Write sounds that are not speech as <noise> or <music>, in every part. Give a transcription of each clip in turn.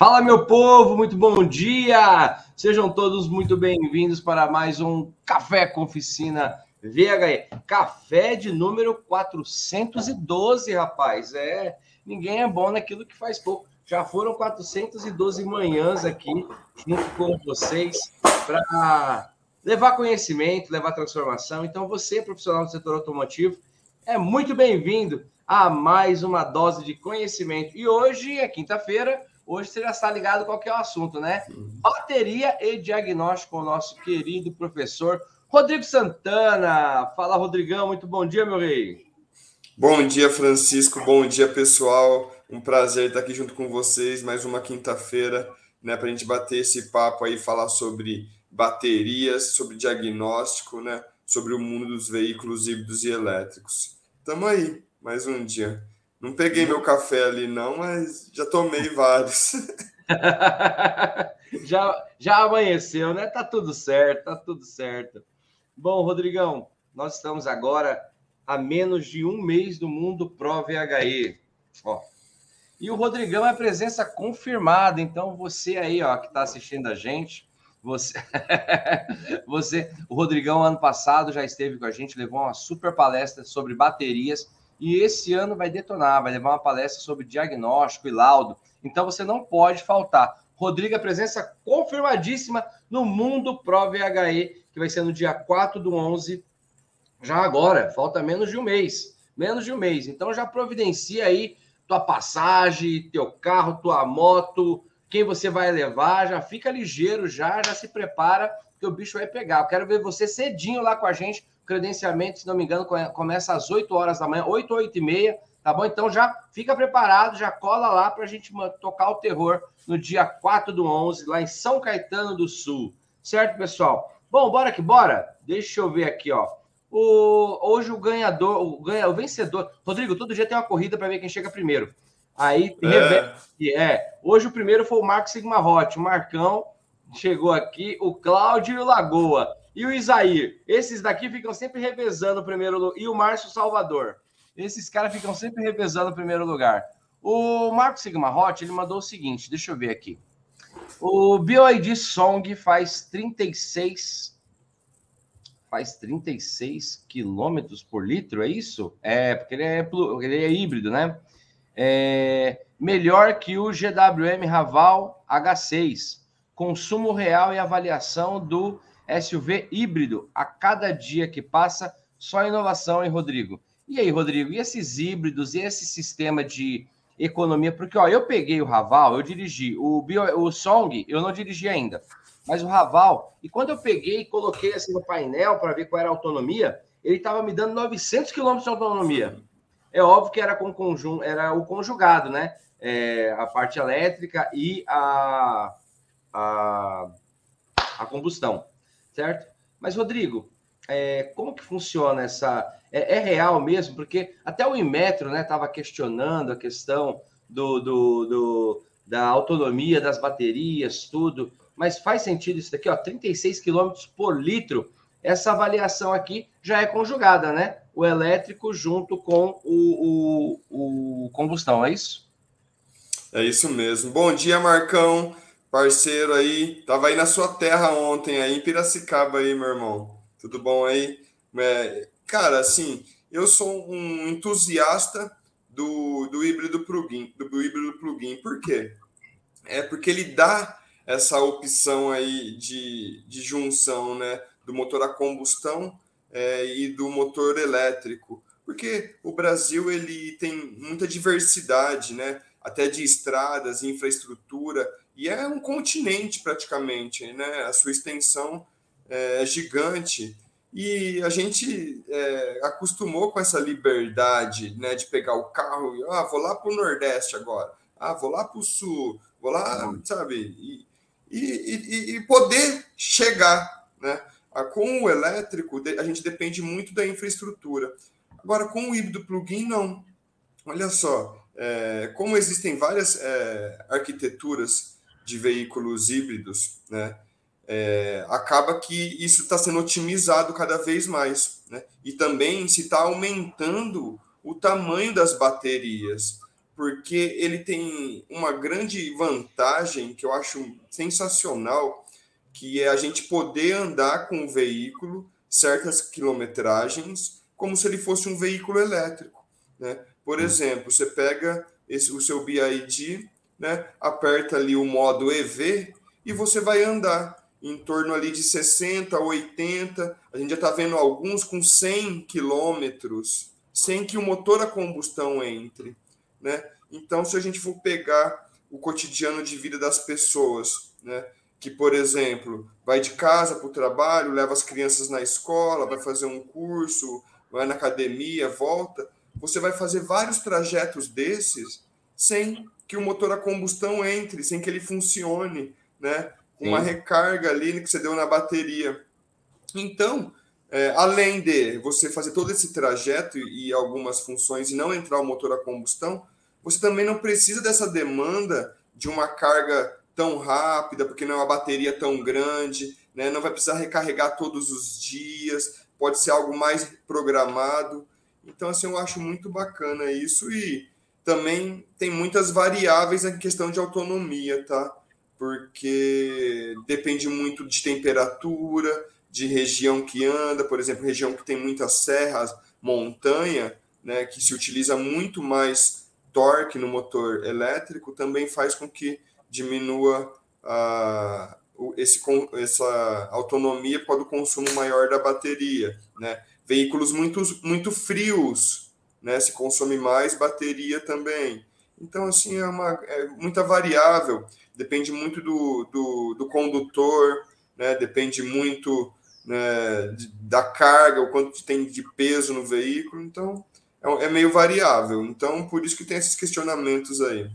Fala, meu povo, muito bom dia! Sejam todos muito bem-vindos para mais um Café com Oficina VHE. Café de número 412, rapaz. É, ninguém é bom naquilo que faz pouco. Já foram 412 manhãs aqui junto com vocês para levar conhecimento, levar transformação. Então, você, profissional do setor automotivo, é muito bem-vindo a mais uma dose de conhecimento. E hoje é quinta-feira, Hoje você já está ligado qual é o assunto, né? Bateria e diagnóstico com o nosso querido professor Rodrigo Santana. Fala, Rodrigão, muito bom dia, meu rei. Bom dia, Francisco. Bom dia, pessoal. Um prazer estar aqui junto com vocês mais uma quinta-feira, né, para a gente bater esse papo aí, falar sobre baterias, sobre diagnóstico, né, sobre o mundo dos veículos híbridos e elétricos. Tamo aí, mais um dia. Não peguei meu café ali, não, mas já tomei vários. <laughs> já, já amanheceu, né? Tá tudo certo, tá tudo certo. Bom, Rodrigão, nós estamos agora a menos de um mês do Mundo Pro VHE. Ó. E o Rodrigão é presença confirmada, então você aí, ó, que está assistindo a gente, você, <laughs> você, o Rodrigão ano passado já esteve com a gente, levou uma super palestra sobre baterias e esse ano vai detonar, vai levar uma palestra sobre diagnóstico e laudo. Então você não pode faltar. Rodrigo, a presença confirmadíssima no Mundo Pro VHE, que vai ser no dia 4 do 11, já agora, falta menos de um mês. Menos de um mês. Então já providencia aí tua passagem, teu carro, tua moto, quem você vai levar, já fica ligeiro, já, já se prepara, que o bicho vai pegar. Eu quero ver você cedinho lá com a gente credenciamento, se não me engano, começa às 8 horas da manhã, 8, 8 e meia, tá bom? Então já fica preparado, já cola lá para a gente tocar o terror no dia 4 do 11, lá em São Caetano do Sul. Certo, pessoal? Bom, bora que bora? Deixa eu ver aqui, ó. O, hoje o ganhador, o, ganha, o vencedor. Rodrigo, todo dia tem uma corrida para ver quem chega primeiro. Aí, é. é. Hoje o primeiro foi o Marco Sigma Hot. O Marcão chegou aqui, o Cláudio e o Lagoa e o Isair. Esses daqui ficam sempre revezando o primeiro lugar. E o Márcio Salvador. Esses caras ficam sempre revezando o primeiro lugar. O Marco Sigma Hot, ele mandou o seguinte, deixa eu ver aqui. O BioID Song faz 36 faz 36 quilômetros por litro, é isso? É, porque ele é, ele é híbrido, né? É, melhor que o GWM Raval H6. Consumo real e avaliação do SUV híbrido. A cada dia que passa, só inovação, hein, Rodrigo? E aí, Rodrigo, e esses híbridos, e esse sistema de economia? Porque, ó, eu peguei o Raval, eu dirigi. O, Bio, o Song, eu não dirigi ainda. Mas o Raval, e quando eu peguei e coloquei assim no painel para ver qual era a autonomia, ele estava me dando 900 km de autonomia. É óbvio que era, com conjun, era o conjugado, né? É, a parte elétrica e a, a, a combustão certo? Mas, Rodrigo, é, como que funciona essa. É, é, real mesmo? Porque até o Inmetro estava né, questionando a questão do, do, do, da autonomia das baterias, tudo. Mas faz sentido isso daqui, ó, 36 km por litro. Essa avaliação aqui já é conjugada, né? O elétrico junto com o, o, o combustão, é isso? É isso mesmo. Bom dia, Marcão parceiro aí, tava aí na sua terra ontem aí em Piracicaba aí, meu irmão. Tudo bom aí? É, cara, assim, eu sou um entusiasta do, do híbrido plugin, do híbrido plugin. Por quê? É porque ele dá essa opção aí de, de junção, né, do motor a combustão é, e do motor elétrico. Porque o Brasil ele tem muita diversidade, né? Até de estradas, infraestrutura e é um continente praticamente, né? A sua extensão é gigante e a gente é, acostumou com essa liberdade, né? De pegar o carro e ah, vou lá para o Nordeste agora, ah, vou lá para o Sul, vou lá, sabe? E, e, e, poder chegar, né? Ah, com o elétrico, a gente depende muito da infraestrutura. Agora, com o híbrido plug-in, não. Olha só, é, como existem várias é, arquiteturas de veículos híbridos, né? É, acaba que isso está sendo otimizado cada vez mais, né? E também se está aumentando o tamanho das baterias, porque ele tem uma grande vantagem que eu acho sensacional, que é a gente poder andar com o veículo certas quilometragens como se ele fosse um veículo elétrico. Né? Por exemplo, você pega esse, o seu BID, né, aperta ali o modo EV e você vai andar em torno ali de 60, 80. A gente já está vendo alguns com 100 quilômetros, sem que o motor a combustão entre. Né? Então, se a gente for pegar o cotidiano de vida das pessoas, né, que, por exemplo, vai de casa para o trabalho, leva as crianças na escola, vai fazer um curso, vai na academia, volta, você vai fazer vários trajetos desses sem que o motor a combustão entre, sem que ele funcione, né? Uma recarga ali que você deu na bateria. Então, é, além de você fazer todo esse trajeto e algumas funções e não entrar o motor a combustão, você também não precisa dessa demanda de uma carga tão rápida, porque não é uma bateria tão grande, né? não vai precisar recarregar todos os dias, pode ser algo mais programado. Então, assim, eu acho muito bacana isso e também tem muitas variáveis em questão de autonomia, tá? Porque depende muito de temperatura, de região que anda, por exemplo, região que tem muitas serras, montanha, né, que se utiliza muito mais torque no motor elétrico, também faz com que diminua a, esse, essa autonomia para o consumo maior da bateria. Né? Veículos muito, muito frios, né? se consome mais bateria também. Então, assim, é, uma, é muita variável, depende muito do, do, do condutor, né? depende muito né, da carga, o quanto tem de peso no veículo, então é, é meio variável. Então, por isso que tem esses questionamentos aí.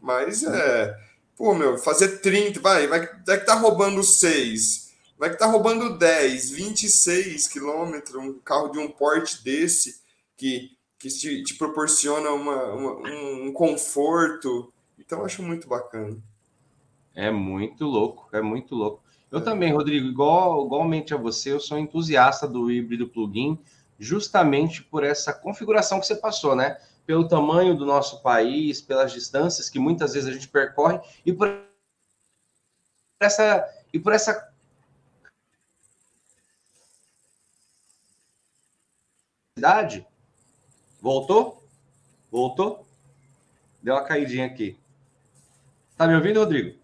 Mas é Pô, meu, fazer 30, vai, vai, vai que tá roubando 6, vai que tá roubando 10, 26 quilômetros, um carro de um porte desse que, que te, te proporciona uma, uma, um conforto. Então, acho muito bacana. É muito louco, é muito louco. Eu é. também, Rodrigo, igual, igualmente a você, eu sou entusiasta do híbrido plug-in, justamente por essa configuração que você passou, né? pelo tamanho do nosso país, pelas distâncias que muitas vezes a gente percorre e por essa e por essa cidade. Voltou? Voltou? Deu uma caidinha aqui. Tá me ouvindo, Rodrigo?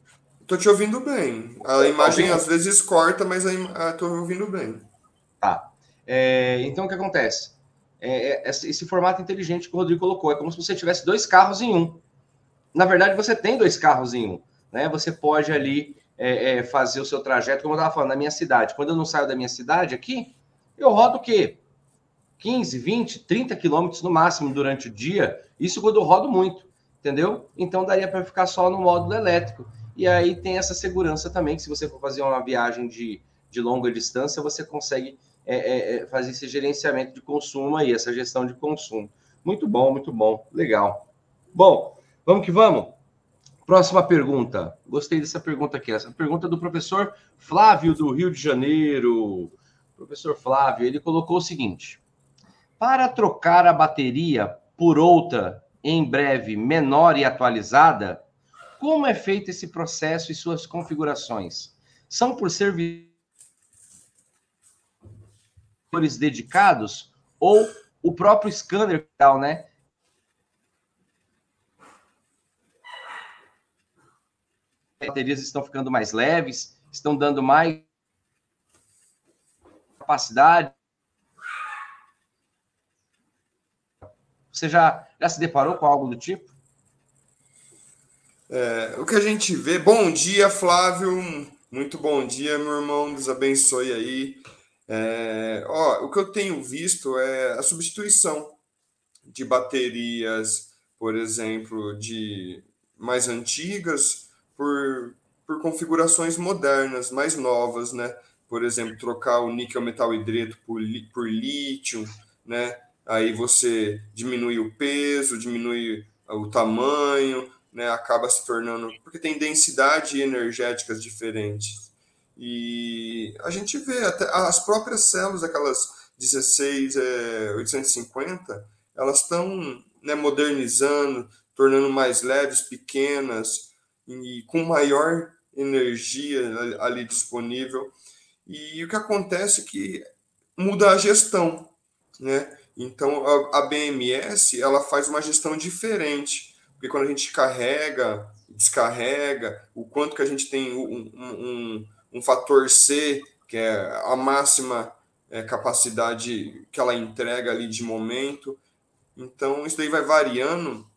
Tô te ouvindo bem. A tá imagem às vezes corta, mas a, tô ouvindo bem. Tá. É, então o que acontece? É, é esse formato inteligente que o Rodrigo colocou. É como se você tivesse dois carros em um. Na verdade, você tem dois carros em um. Né? Você pode ali é, é, fazer o seu trajeto, como eu estava falando, na minha cidade. Quando eu não saio da minha cidade aqui, eu rodo o quê? 15, 20, 30 quilômetros no máximo durante o dia. Isso quando eu rodo muito, entendeu? Então daria para ficar só no módulo elétrico. E aí tem essa segurança também, que se você for fazer uma viagem de, de longa distância, você consegue é, é, é, fazer esse gerenciamento de consumo aí, essa gestão de consumo. Muito bom, muito bom, legal. Bom, vamos que vamos. Próxima pergunta. Gostei dessa pergunta aqui. Essa pergunta é do professor Flávio do Rio de Janeiro. Professor Flávio, ele colocou o seguinte: para trocar a bateria por outra em breve menor e atualizada, como é feito esse processo e suas configurações? São por serviços dedicados ou o próprio scanner, né? As baterias estão ficando mais leves, estão dando mais capacidade. Você já, já se deparou com algo do tipo? É, o que a gente vê. Bom dia, Flávio. Muito bom dia, meu irmão. Deus abençoe aí. É, ó, o que eu tenho visto é a substituição de baterias, por exemplo, de mais antigas por, por configurações modernas, mais novas, né? Por exemplo, trocar o níquel metal hidreto por, por lítio, né? Aí você diminui o peso, diminui o tamanho, né? Acaba se tornando porque tem densidade energéticas diferentes. E a gente vê até as próprias células, aquelas 16, é, 850, elas estão né, modernizando, tornando mais leves, pequenas e com maior energia ali disponível. E o que acontece é que muda a gestão, né? Então a, BMS ela faz uma gestão diferente, porque quando a gente carrega, descarrega, o quanto que a gente tem um, um, um fator C, que é a máxima é, capacidade que ela entrega ali de momento. Então isso daí vai variando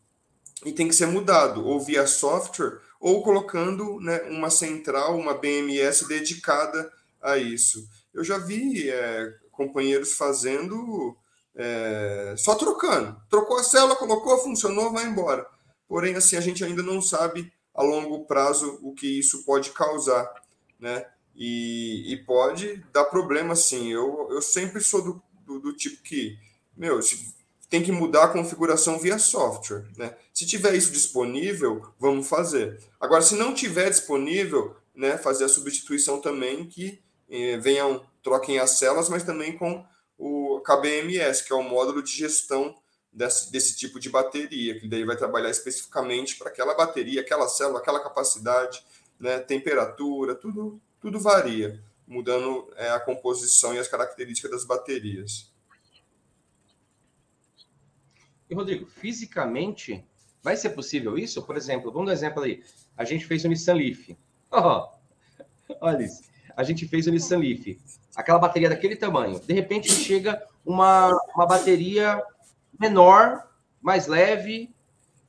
e tem que ser mudado, ou via software, ou colocando né, uma central, uma BMS dedicada a isso. Eu já vi é, companheiros fazendo é, só trocando. Trocou a célula, colocou, funcionou, vai embora. Porém, assim, a gente ainda não sabe a longo prazo o que isso pode causar, né? E, e pode dar problema, sim. Eu, eu sempre sou do, do, do tipo que, meu, se, tem que mudar a configuração via software, né? Se tiver isso disponível, vamos fazer. Agora, se não tiver disponível, né, fazer a substituição também que eh, venham, troquem as células, mas também com o KBMS, que é o módulo de gestão desse, desse tipo de bateria, que daí vai trabalhar especificamente para aquela bateria, aquela célula, aquela capacidade, né, temperatura, tudo, tudo varia, mudando é, a composição e as características das baterias. E, Rodrigo, fisicamente, vai ser possível isso? Por exemplo, vamos dar um exemplo aí. A gente fez o Nissan Leaf. <laughs> Oh, olha isso. A gente fez o Nissan Leaf aquela bateria daquele tamanho. De repente chega uma, uma bateria menor, mais leve,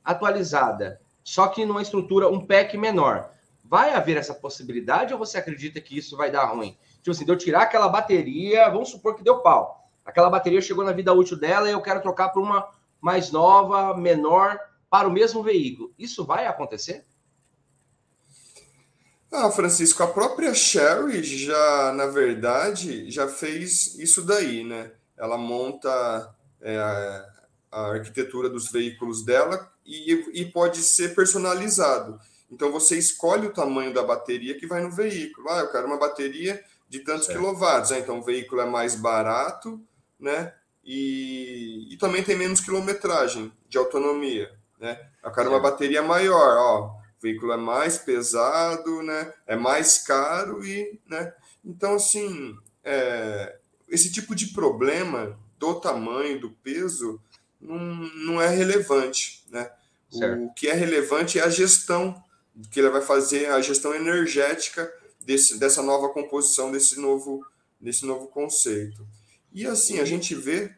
atualizada, só que numa estrutura, um pack menor. Vai haver essa possibilidade ou você acredita que isso vai dar ruim? Tipo assim, de eu tirar aquela bateria, vamos supor que deu pau. Aquela bateria chegou na vida útil dela e eu quero trocar para uma mais nova, menor, para o mesmo veículo. Isso vai acontecer? Ah, Francisco, a própria Sherry já, na verdade, já fez isso daí, né? Ela monta é, a arquitetura dos veículos dela e, e pode ser personalizado. Então você escolhe o tamanho da bateria que vai no veículo. Ah, eu quero uma bateria de tantos quilowatts. Ah, então o veículo é mais barato, né? E, e também tem menos quilometragem de autonomia, né? Eu quero uma bateria maior, ó o veículo é mais pesado, né? É mais caro e, né? Então, assim, é, esse tipo de problema do tamanho, do peso, não, não é relevante, né? Certo. O que é relevante é a gestão que ele vai fazer, a gestão energética desse, dessa nova composição, desse novo, desse novo conceito. E assim, a gente vê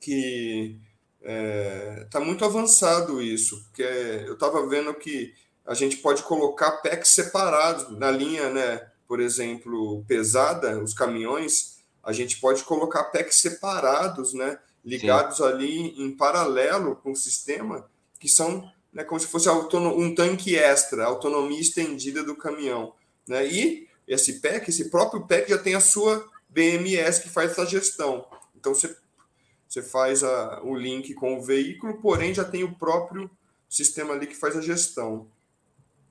que está é, tá muito avançado isso, porque eu estava vendo que a gente pode colocar packs separados na linha, né? Por exemplo, pesada, os caminhões, a gente pode colocar packs separados, né? Ligados Sim. ali em paralelo com o sistema, que são né, como se fosse um tanque extra, autonomia estendida do caminhão. Né? E esse pack, esse próprio pack já tem a sua BMS que faz essa gestão. Então você você faz a, o link com o veículo, porém já tem o próprio sistema ali que faz a gestão.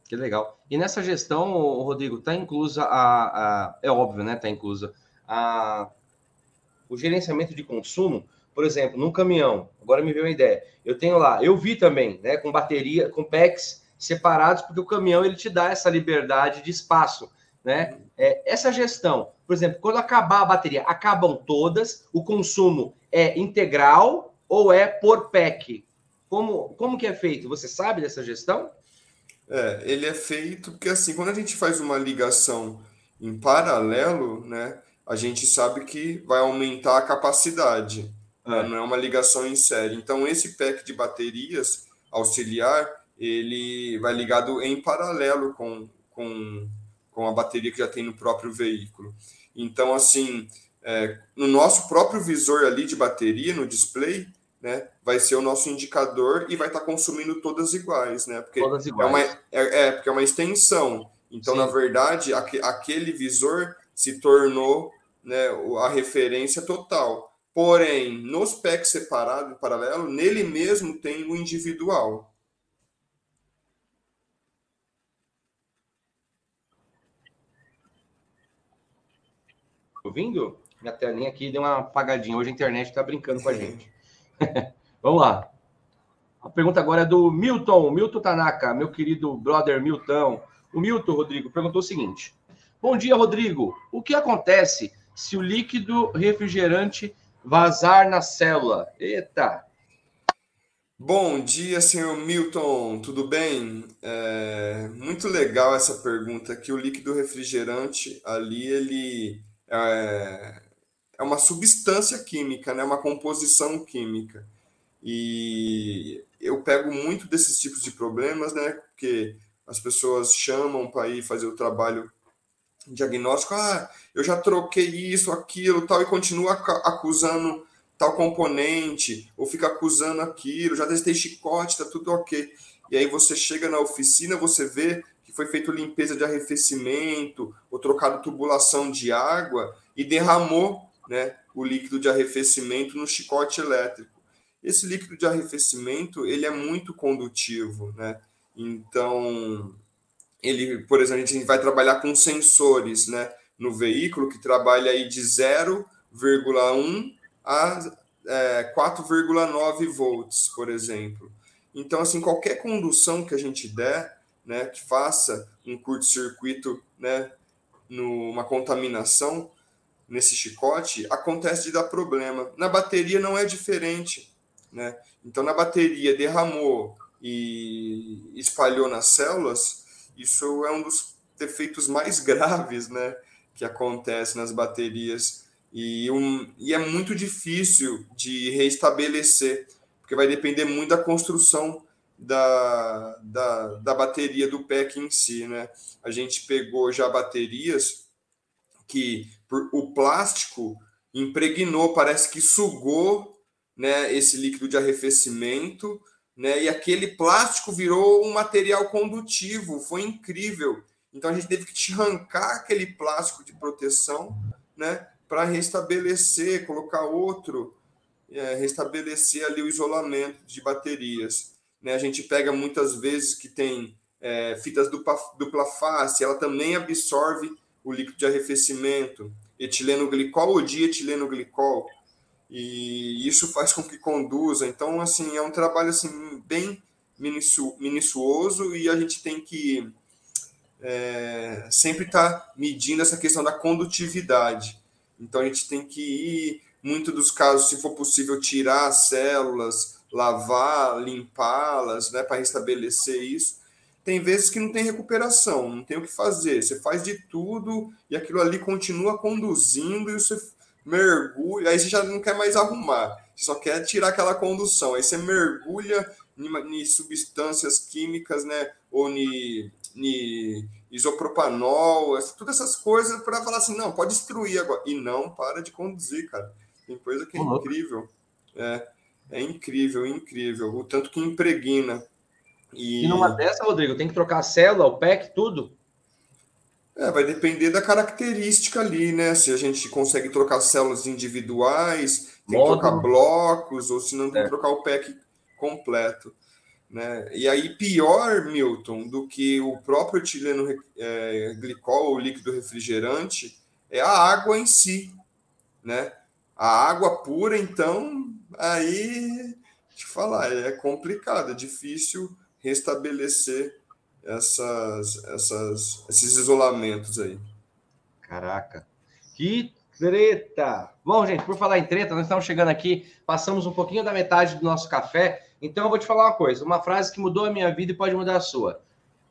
Que legal. E nessa gestão, Rodrigo, está inclusa a, a, É óbvio, né? Está inclusa a, o gerenciamento de consumo. Por exemplo, num caminhão, agora me veio uma ideia. Eu tenho lá, eu vi também, né? Com bateria, com packs separados, porque o caminhão ele te dá essa liberdade de espaço, né? É, essa gestão, por exemplo, quando acabar a bateria, acabam todas, o consumo é integral ou é por pack? Como, como que é feito? Você sabe dessa gestão? É, ele é feito porque assim, quando a gente faz uma ligação em paralelo, né, a gente sabe que vai aumentar a capacidade, né, é. não é uma ligação em série. Então esse pack de baterias auxiliar, ele vai ligado em paralelo com, com, com a bateria que já tem no próprio veículo. Então assim, é, no nosso próprio visor ali de bateria, no display, né, vai ser o nosso indicador e vai estar tá consumindo todas iguais, né? Porque todas iguais. É, uma, é, é, porque é uma extensão. Então, Sim. na verdade, aqu aquele visor se tornou né, a referência total. Porém, nos packs separados, em paralelo, nele mesmo tem o individual. Ouvindo? Minha telinha aqui deu uma apagadinha. Hoje a internet está brincando com a gente. <laughs> Vamos lá. A pergunta agora é do Milton, Milton Tanaka, meu querido brother Milton. O Milton, Rodrigo, perguntou o seguinte: Bom dia, Rodrigo. O que acontece se o líquido refrigerante vazar na célula? Eita! Bom dia, senhor Milton, tudo bem? É muito legal essa pergunta, que o líquido refrigerante ali, ele é, é uma substância química, né? uma composição química. E eu pego muito desses tipos de problemas, né? Porque as pessoas chamam para ir fazer o trabalho diagnóstico, ah, eu já troquei isso, aquilo, tal, e continua acusando tal componente, ou fica acusando aquilo, já testei chicote, tá tudo ok. E aí você chega na oficina, você vê que foi feito limpeza de arrefecimento, ou trocado tubulação de água, e derramou né, o líquido de arrefecimento no chicote elétrico. Esse líquido de arrefecimento, ele é muito condutivo, né? Então, ele, por exemplo, a gente vai trabalhar com sensores, né, no veículo que trabalha aí de 0,1 a é, 4,9 volts, por exemplo. Então, assim, qualquer condução que a gente der, né, que faça um curto-circuito, né, numa contaminação nesse chicote, acontece de dar problema. Na bateria não é diferente, né? Então, na bateria derramou e espalhou nas células, isso é um dos defeitos mais graves, né, que acontece nas baterias e, um, e é muito difícil de reestabelecer, porque vai depender muito da construção da, da, da bateria do PEC em si, né? A gente pegou já baterias que por, o plástico impregnou, parece que sugou né, esse líquido de arrefecimento né? E aquele plástico virou um material condutivo, foi incrível. Então a gente teve que arrancar aquele plástico de proteção, né? Para restabelecer, colocar outro, é, restabelecer ali o isolamento de baterias. Né? A gente pega muitas vezes que tem é, fitas dupla, dupla face, ela também absorve o líquido de arrefecimento, etileno glicol ou dietileno glicol e isso faz com que conduza. Então, assim, é um trabalho assim bem minucio, minucioso e a gente tem que é, sempre estar tá medindo essa questão da condutividade. Então, a gente tem que ir, muito dos casos, se for possível, tirar as células, lavar, limpá-las, né, para restabelecer isso. Tem vezes que não tem recuperação, não tem o que fazer. Você faz de tudo e aquilo ali continua conduzindo e você mergulha, aí você já não quer mais arrumar, você só quer tirar aquela condução, aí você mergulha em substâncias químicas, né, ou em isopropanol, todas essas coisas para falar assim, não, pode destruir agora, e não para de conduzir, cara. Tem coisa que é uhum. incrível, é, é incrível, incrível, o tanto que impregna. E... e numa dessa, Rodrigo, tem que trocar a célula, o PEC, tudo? É, vai depender da característica ali, né? Se a gente consegue trocar células individuais, tem Modo. que trocar blocos, ou se não, tem que é. trocar o pack completo. Né? E aí, pior, Milton, do que o próprio etileno é, glicol, o líquido refrigerante, é a água em si. Né? A água pura, então, aí, te falar, é complicado, é difícil restabelecer essas, essas, esses isolamentos aí. Caraca, que treta! Bom, gente, por falar em treta, nós estamos chegando aqui, passamos um pouquinho da metade do nosso café, então eu vou te falar uma coisa, uma frase que mudou a minha vida e pode mudar a sua.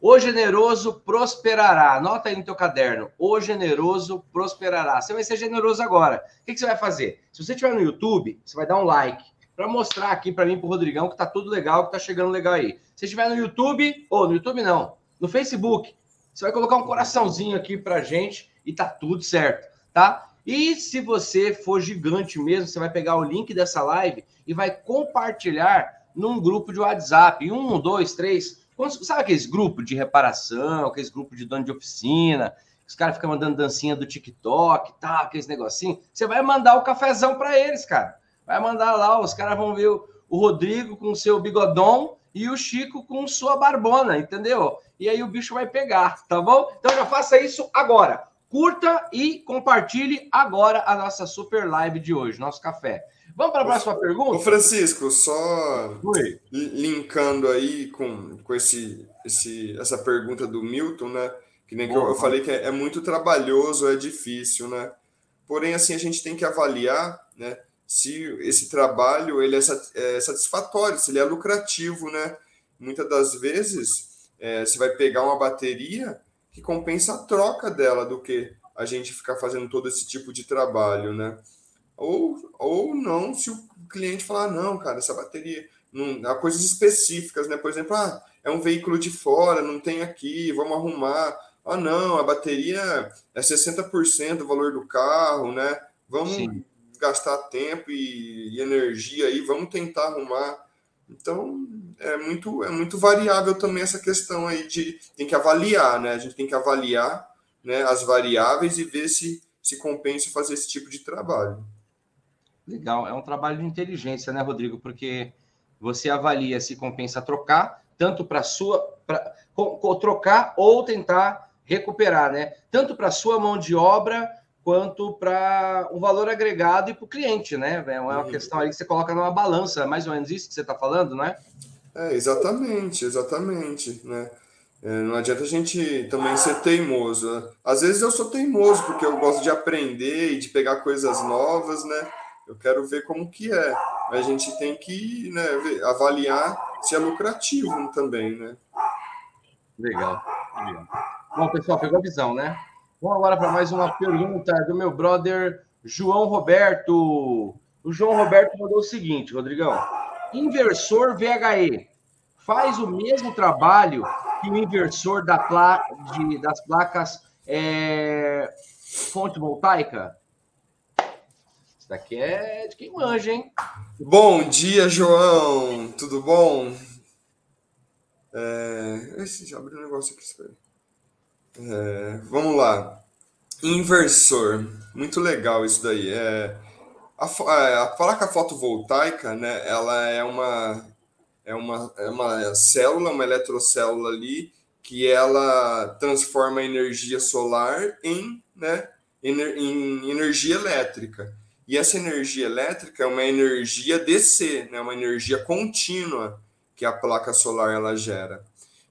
O generoso prosperará. Anota aí no teu caderno. O generoso prosperará. Você vai ser generoso agora. O que, você vai fazer? Se você estiver no YouTube, você vai dar um like para mostrar aqui para mim, para o Rodrigão, que tá tudo legal, que tá chegando legal aí. Se estiver no YouTube, ou no YouTube não, no Facebook, você vai colocar um coraçãozinho aqui para gente e tá tudo certo, tá? E se você for gigante mesmo, você vai pegar o link dessa live e vai compartilhar num grupo de WhatsApp, um, dois, três, sabe aqueles grupos de reparação, aqueles grupos de dono de oficina, os caras ficam mandando dancinha do TikTok, tá, aqueles negocinho, você vai mandar o cafezão para eles, cara. Vai mandar lá, os caras vão ver o Rodrigo com seu bigodão e o Chico com sua barbona, entendeu? E aí o bicho vai pegar, tá bom? Então já faça isso agora. Curta e compartilhe agora a nossa super live de hoje, nosso café. Vamos para a próxima pergunta? Ô Francisco, só Oi. linkando aí com, com esse, esse, essa pergunta do Milton, né? Que nem que eu, eu, falei que é, é, muito trabalhoso, é difícil, né? Porém, assim, a gente tem que avaliar, né? Se esse trabalho ele é, é satisfatório, se ele é lucrativo, né? Muitas das vezes, é, você vai pegar uma bateria que compensa a troca dela do que a gente ficar fazendo todo esse tipo de trabalho, né? Ou, ou não, se o cliente falar, não, cara, essa bateria. Não, há coisas específicas, né? Por exemplo, ah, é um veículo de fora, não tem aqui, vamos arrumar. Ah, não, a bateria é 60% do valor do carro, né? Vamos Sim. gastar tempo e, e, energia aí, vamos tentar arrumar. Então, é muito, é muito variável também essa questão aí de tem que avaliar, né? A gente tem que avaliar né, as variáveis e ver se, se compensa fazer esse tipo de trabalho. Legal, é um trabalho de inteligência, né, Rodrigo? Porque você avalia se compensa trocar, tanto para sua, para trocar ou tentar recuperar, né? Tanto para sua mão de obra quanto para o valor agregado e para o cliente, né? É uma uhum. questão aí que você coloca numa balança, mais ou menos isso que você está falando, né? É, exatamente, exatamente, né? É, não adianta a gente também ser teimoso. Né? Às vezes eu sou teimoso porque eu gosto de aprender e de pegar coisas novas, né? Eu quero ver como que é. A gente tem que né, avaliar se é lucrativo também, né? Legal. Legal. Bom, pessoal, pegou a visão, né? Vamos agora para mais uma pergunta do meu brother João Roberto. O João Roberto mandou o seguinte, Rodrigão. Inversor VHE faz o mesmo trabalho que o inversor da pla de, das placas é, fonte voltaica? Daqui é de quem manja, hein? Bom dia, João. Tudo bom? É... Já um negócio aqui. É... Vamos lá. Inversor. Muito legal isso daí. É... A, é, a placa fotovoltaica, né, ela é uma, é uma, é uma célula, uma eletrocélula ali, que ela transforma a energia solar em, né, em energia elétrica. E essa energia elétrica é uma energia DC, né? uma energia contínua que a placa solar ela gera.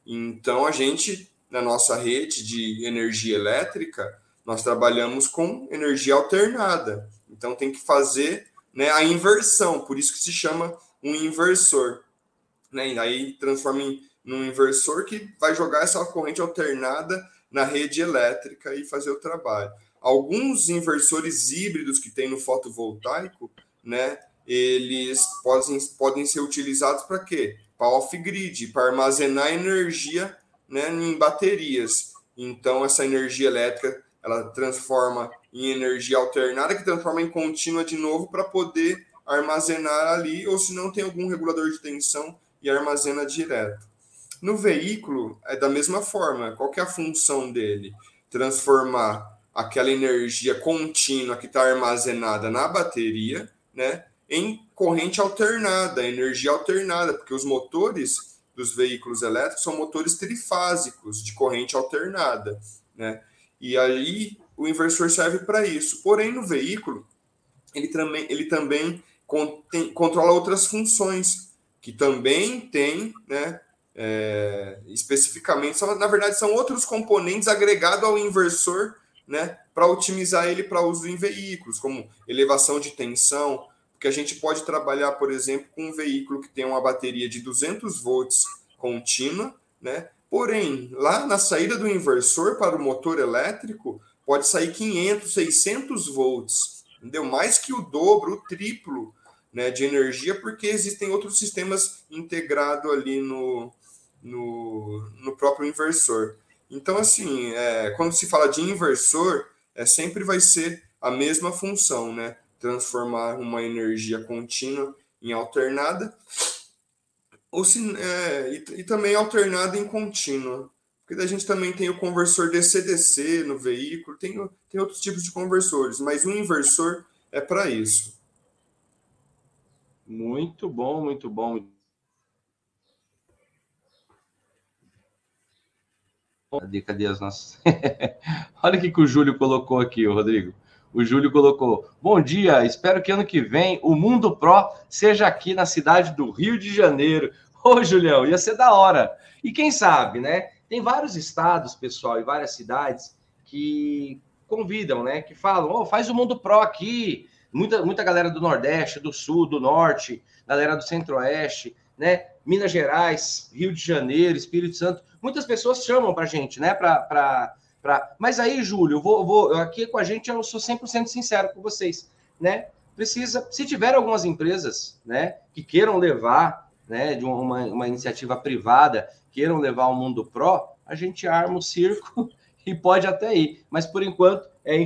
Então, a gente, na nossa rede de energia elétrica, nós trabalhamos com energia alternada. Então, tem que fazer né, a inversão, por isso que se chama um inversor. Né? E aí transforma em num inversor que vai jogar essa corrente alternada na rede elétrica e fazer o trabalho alguns inversores híbridos que tem no fotovoltaico, né, eles podem, podem ser utilizados para quê? Para off-grid, para armazenar energia né, em baterias. Então, essa energia elétrica ela transforma em energia alternada, que transforma em contínua de novo para poder armazenar ali, ou se não tem algum regulador de tensão e armazena direto. No veículo, é da mesma forma. Qual é a função dele? Transformar aquela energia contínua que está armazenada na bateria, né, em corrente alternada, energia alternada, porque os motores dos veículos elétricos são motores trifásicos de corrente alternada, né? E aí o inversor serve para isso. Porém, no veículo, ele também, ele também contém, controla outras funções que também tem, né? É, especificamente, são, na verdade, são outros componentes agregados ao inversor né, para otimizar ele para uso em veículos, como elevação de tensão, porque a gente pode trabalhar, por exemplo, com um veículo que tem uma bateria de 200 volts contínua, né? Porém, lá na saída do inversor para o motor elétrico, pode sair 500, 600 volts, entendeu? Mais que o dobro, o triplo, né, de energia, porque existem outros sistemas integrados ali no, no, no próprio inversor. Então, assim, é, quando se fala de inversor, é, sempre vai ser a mesma função, né? Transformar uma energia contínua em alternada, ou se, é, e, e, também alternada em contínua. Porque a gente também tem o conversor DC-DC no veículo, tem, tem outros tipos de conversores, mas o inversor é para isso. Muito bom, muito bom. Cadê, cadê as nossas? <laughs> Olha o que, que o Júlio colocou aqui, Rodrigo. O Júlio colocou: Bom dia, espero que ano que vem o Mundo Pro seja aqui na cidade do Rio de Janeiro. <laughs> Ô, Julião, ia ser da hora. E quem sabe, né? Tem vários estados, pessoal, e várias cidades que convidam, né? Que falam: oh, faz o Mundo Pro aqui. Muita, muita galera do Nordeste, do Sul, do Norte, galera do Centro-Oeste, né? Minas Gerais, Rio de Janeiro, Espírito Santo. Muitas pessoas chamam para gente, né? Para Pra... Mas aí, Júlio, vou, vou, aqui com a gente eu sou 100% sincero com vocês, né? Precisa, se tiver algumas empresas, né, que queiram levar, né, de uma, uma iniciativa privada, queiram levar o mundo pró, a gente arma o circo <laughs> e pode até ir. Mas por enquanto, é,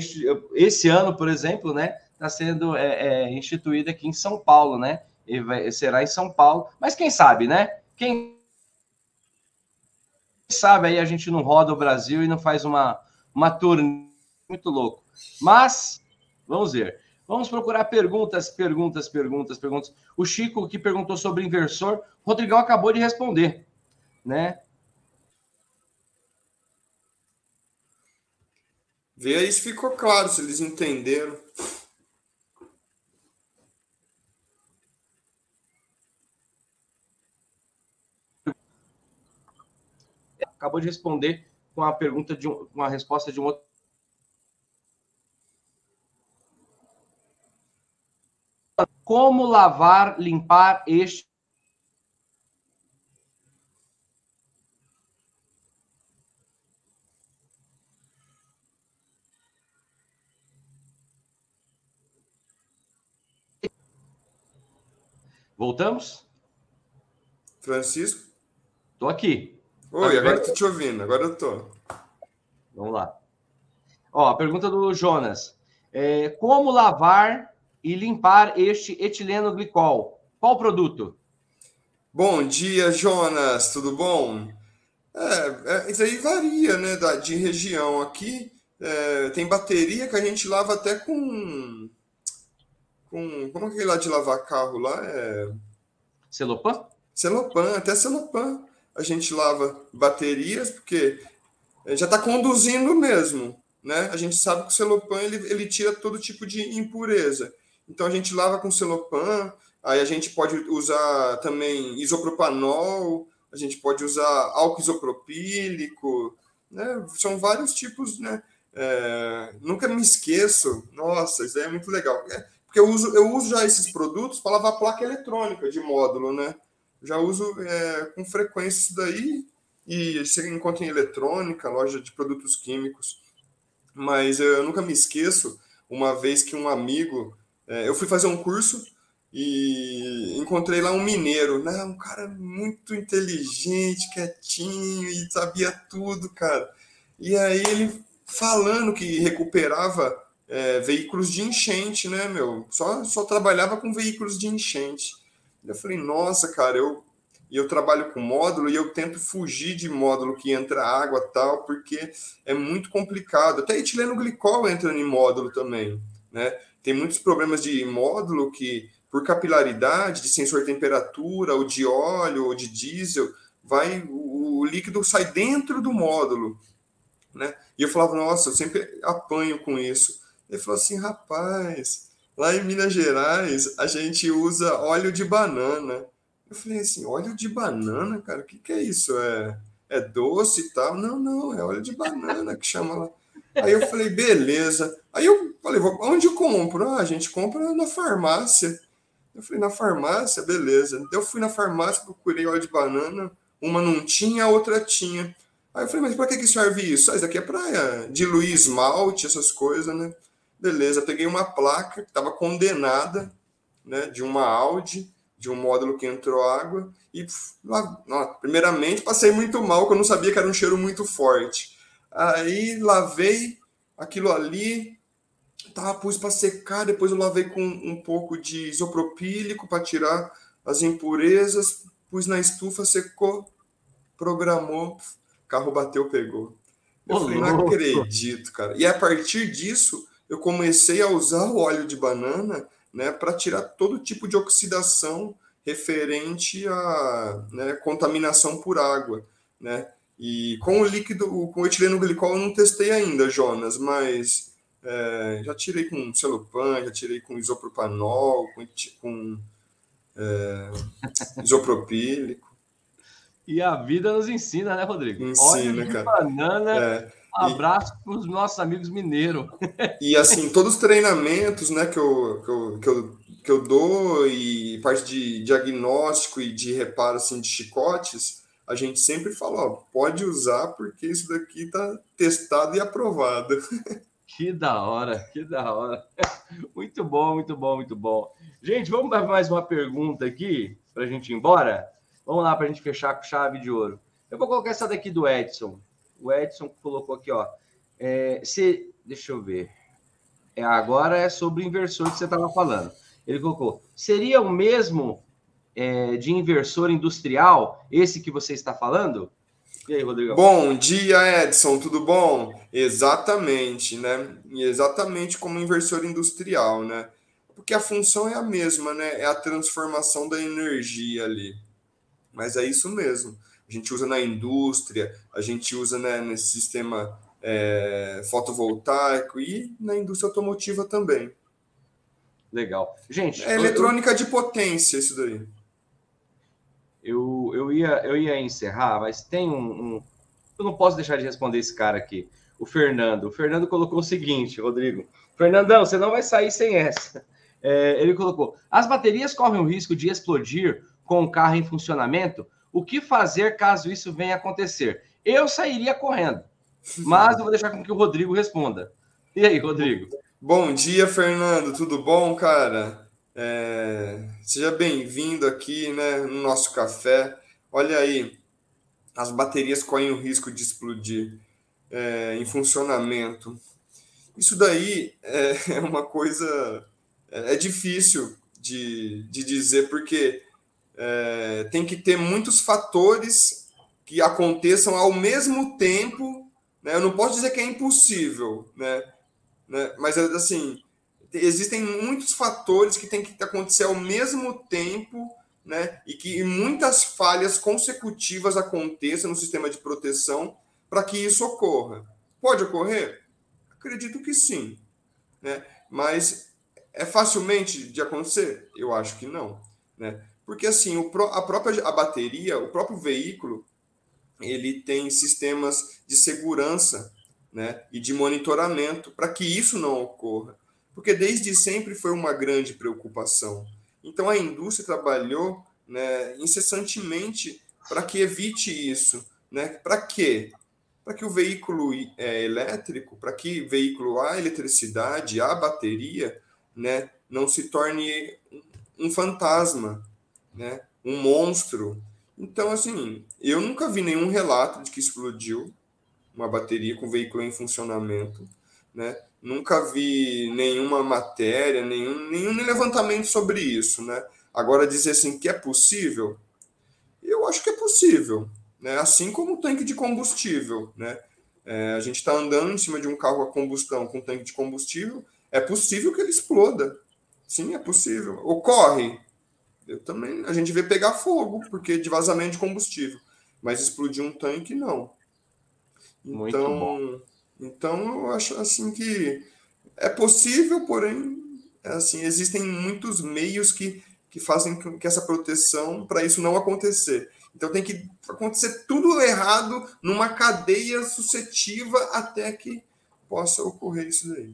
esse ano, por exemplo, né, está sendo é, é, instituído aqui em São Paulo, né? Vai, será em São Paulo. Mas quem sabe, né? Quem sabe aí a gente não roda o Brasil e não faz uma, uma turnê muito louco. Mas, vamos ver. Vamos procurar perguntas, perguntas, perguntas, perguntas. O Chico que perguntou sobre inversor, o Rodrigão acabou de responder, né? Vê aí se ficou claro, se eles entenderam. Acabou de responder com a pergunta de um, uma resposta de um outro. Como lavar, limpar este Voltamos? Francisco? Estou aqui. Oi, agora eu tô te ouvindo, agora eu tô. Vamos lá. Ó, a pergunta do Jonas. É, como lavar e limpar este etileno glicol? Qual produto? Bom dia, Jonas, tudo bom? É, é, isso aí varia, né, da, de região. Aqui é, tem bateria que a gente lava até com. com como é que é lá de lavar carro lá? É... Celopan? Celopan, até celopan a gente lava baterias, porque já está conduzindo mesmo, né? A gente sabe que o celopan ele, ele tira todo tipo de impureza. Então a gente lava com celopan, aí a gente pode usar também isopropanol, a gente pode usar álcool isopropílico, né? São vários tipos, né? É, nunca me esqueço, nossa, isso é muito legal. É, porque eu uso, eu uso já esses produtos para lavar placa eletrônica de módulo, né? Já uso é, com frequência isso daí e você encontra em eletrônica, loja de produtos químicos. Mas eu nunca me esqueço uma vez que um amigo, é, eu fui fazer um curso e encontrei lá um mineiro, né? Um cara muito inteligente, quietinho e sabia tudo, cara. E aí ele falando que recuperava é, veículos de enchente, né, meu? Só, só trabalhava com veículos de enchente. Eu falei, nossa, cara, eu eu trabalho com módulo e eu tento fugir de módulo que entra água tal, porque é muito complicado. Até etileno glicol entra em módulo também, né? Tem muitos problemas de módulo que, por capilaridade, de sensor de temperatura, ou de óleo, ou de diesel, vai o, o líquido sai dentro do módulo, né? E eu falava, nossa, eu sempre apanho com isso. Ele falou assim, rapaz, Lá em Minas Gerais, a gente usa óleo de banana. Eu falei assim, óleo de banana, cara, o que, que é isso? É, é doce e tal? Não, não, é óleo de banana que chama lá. Aí eu falei, beleza. Aí eu falei, onde eu compro? Ah, a gente compra na farmácia. Eu falei, na farmácia, beleza. Eu fui na farmácia, procurei óleo de banana. Uma não tinha, a outra tinha. Aí eu falei, mas para que, que serve isso? Ah, isso aqui é para diluir esmalte, essas coisas, né? Beleza, peguei uma placa que estava condenada, né, de uma Audi, de um módulo que entrou água, e lá, primeiramente passei muito mal, porque eu não sabia que era um cheiro muito forte. Aí lavei aquilo ali, tá, pus para secar, depois eu lavei com um pouco de isopropílico para tirar as impurezas, pus na estufa, secou, programou, carro bateu, pegou. Eu falei, não acredito, cara. E a partir disso, eu comecei a usar o óleo de banana né, para tirar todo tipo de oxidação referente à né, contaminação por água. Né? E com o líquido, com o etileno glicol eu não testei ainda, Jonas, mas É, já tirei com celopan, já tirei com isopropanol, com, com é, <laughs> isopropílico. E a vida nos ensina, né, Rodrigo? Ensina, cara. banana. É. Abraço para os nossos amigos mineiros. E assim, todos os treinamentos né, que, eu, que, eu, que, eu, que eu dou e parte de diagnóstico e de reparo assim, de chicotes, a gente sempre fala, ó, pode usar porque isso daqui está testado e aprovado. Que da hora, que da hora. Muito bom, muito bom, muito bom. Gente, vamos para mais uma pergunta aqui para a gente ir embora? Vamos lá para a gente fechar com chave de ouro. Eu vou colocar essa daqui do Edson. O Edson colocou aqui, ó. É, se, deixa eu ver. É, agora é sobre inversor que você estava falando. Ele colocou: seria o mesmo é, de inversor industrial, esse que você está falando? E aí, Rodrigo? Bom dia, Edson, tudo bom? Exatamente, né? Exatamente como inversor industrial, né? Porque a função é a mesma, né? É a transformação da energia ali. Mas é isso mesmo. A gente usa na indústria, a gente usa né, nesse sistema é, fotovoltaico e na indústria automotiva também. Legal. Gente. É eletrônica eu... de potência, isso daí. Eu, eu, ia, eu ia encerrar, mas tem um, um, Eu não posso deixar de responder esse cara aqui, o Fernando. O Fernando colocou o seguinte, Rodrigo. Fernandão, você não vai sair sem essa. É, ele colocou: as baterias correm o risco de explodir com o carro em funcionamento? O que fazer caso isso venha a acontecer? Eu sairia correndo, mas eu vou deixar com que o Rodrigo responda. E aí, Rodrigo? Bom dia, Fernando. Tudo bom, cara? É, seja bem-vindo aqui né, no nosso café. Olha aí, as baterias correm o risco de explodir é, em funcionamento. Isso daí é, <laughs> é uma coisa é, é difícil de, de dizer, porque é, tem que ter muitos fatores que aconteçam ao mesmo tempo. Né? Eu não posso dizer que é impossível, né? né? mas assim existem muitos fatores que têm que acontecer ao mesmo tempo, né? E que muitas falhas consecutivas aconteçam no sistema de proteção para que isso ocorra. Pode ocorrer? Acredito que sim, né? Mas é facilmente de acontecer? Eu acho que não, né? Porque assim, o, a própria a bateria, o próprio veículo, ele tem sistemas de segurança, né, e de monitoramento para que isso não ocorra porque desde sempre foi uma grande preocupação. Então a indústria trabalhou né, incessantemente para que evite isso. Né? Para quê? Para que o veículo é, elétrico, para que o veículo a eletricidade, a bateria, né, não se torne um fantasma, né, um monstro. Então, assim, eu nunca vi nenhum relato de que explodiu uma bateria com veículo em funcionamento, né? nunca vi nenhuma matéria, nenhum, nenhum levantamento sobre isso, né? Agora, dizer assim que é possível, eu acho que é possível, né? Assim como o tanque de combustível, né? É, a gente está andando em cima de um carro a combustão com tanque de combustível, é possível que ele exploda. Sim, é possível. Ocorre. Eu também, a gente vê pegar fogo, porque de vazamento de combustível. Mas explodir um tanque, não. Então, então, eu acho assim que é possível, porém, assim, existem muitos meios que, que fazem que essa proteção para isso não acontecer. Então tem que acontecer tudo errado numa cadeia suscetiva até que possa ocorrer isso daí.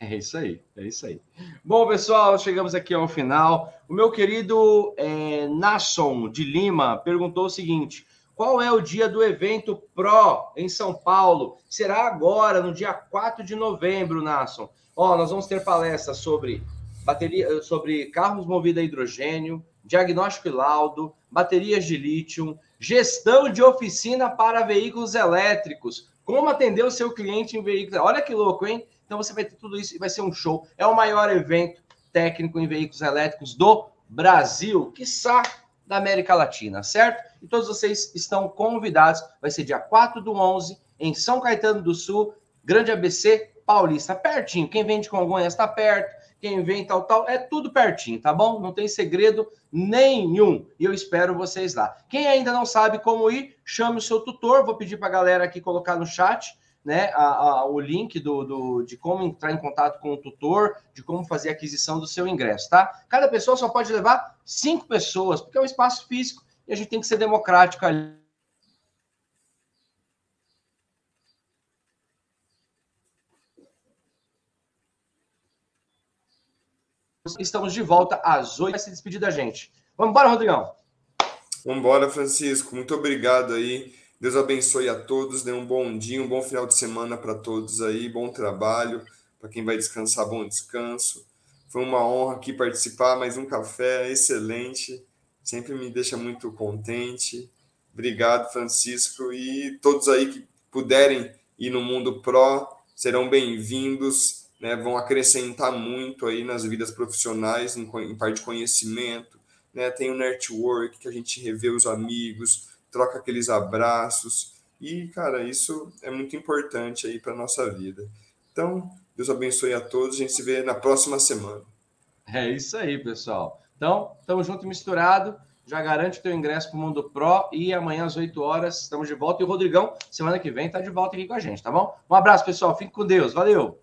É isso aí, é isso aí. Bom, pessoal, chegamos aqui ao final. O meu querido é, Nasson de Lima perguntou o seguinte: qual é o dia do evento Pro em São Paulo? Será agora, no dia 4 de novembro, Nasson. Ó, nós vamos ter palestras sobre bateria, sobre carros movidos a hidrogênio, diagnóstico e laudo, baterias de lítio, gestão de oficina para veículos elétricos, como atender o seu cliente em veículos. Olha que louco, hein? Então você vai ter tudo isso e vai ser um show. É o maior evento técnico em veículos elétricos do Brasil, quiçá da América Latina, certo? E todos vocês estão convidados. Vai ser dia 4 do 11, em São Caetano do Sul, Grande ABC Paulista. Pertinho. Quem vem de Congonhas está perto. Quem vem tal, tal. É tudo pertinho, tá bom? Não tem segredo nenhum. E eu espero vocês lá. Quem ainda não sabe como ir, chame o seu tutor. Vou pedir para a galera aqui colocar no chat né, a, a, o link do, do, de como entrar em contato com o tutor, de como fazer a aquisição do seu ingresso, tá? Cada pessoa só pode levar cinco pessoas, porque é um espaço físico e a gente tem que ser democrático ali. Estamos de volta às oito. Vai se despedir da gente. Vamos embora, Rodrigão. Vamos embora, Francisco. Muito obrigado aí. Deus abençoe a todos. Dê um bom dia, um bom final de semana para todos aí. Bom trabalho. Para quem vai descansar, bom descanso. Foi uma honra aqui participar. Mais um café excelente. Sempre me deixa muito contente. Obrigado, Francisco. E todos aí que puderem ir no Mundo Pro serão bem-vindos né, vão acrescentar muito aí nas vidas profissionais, em, em parte de conhecimento, né, tem o network, que a gente revê os amigos, troca aqueles abraços, e, cara, isso é muito importante aí para nossa vida. Então, Deus abençoe a todos, a gente se vê na próxima semana. É isso aí, pessoal. Então, estamos junto e misturado. Já garante o teu ingresso para o Mundo Pro e amanhã às 8 horas estamos de volta. E o Rodrigão, semana que vem, está de volta aqui com a gente, tá bom? Um abraço, pessoal. Fique com Deus. Valeu!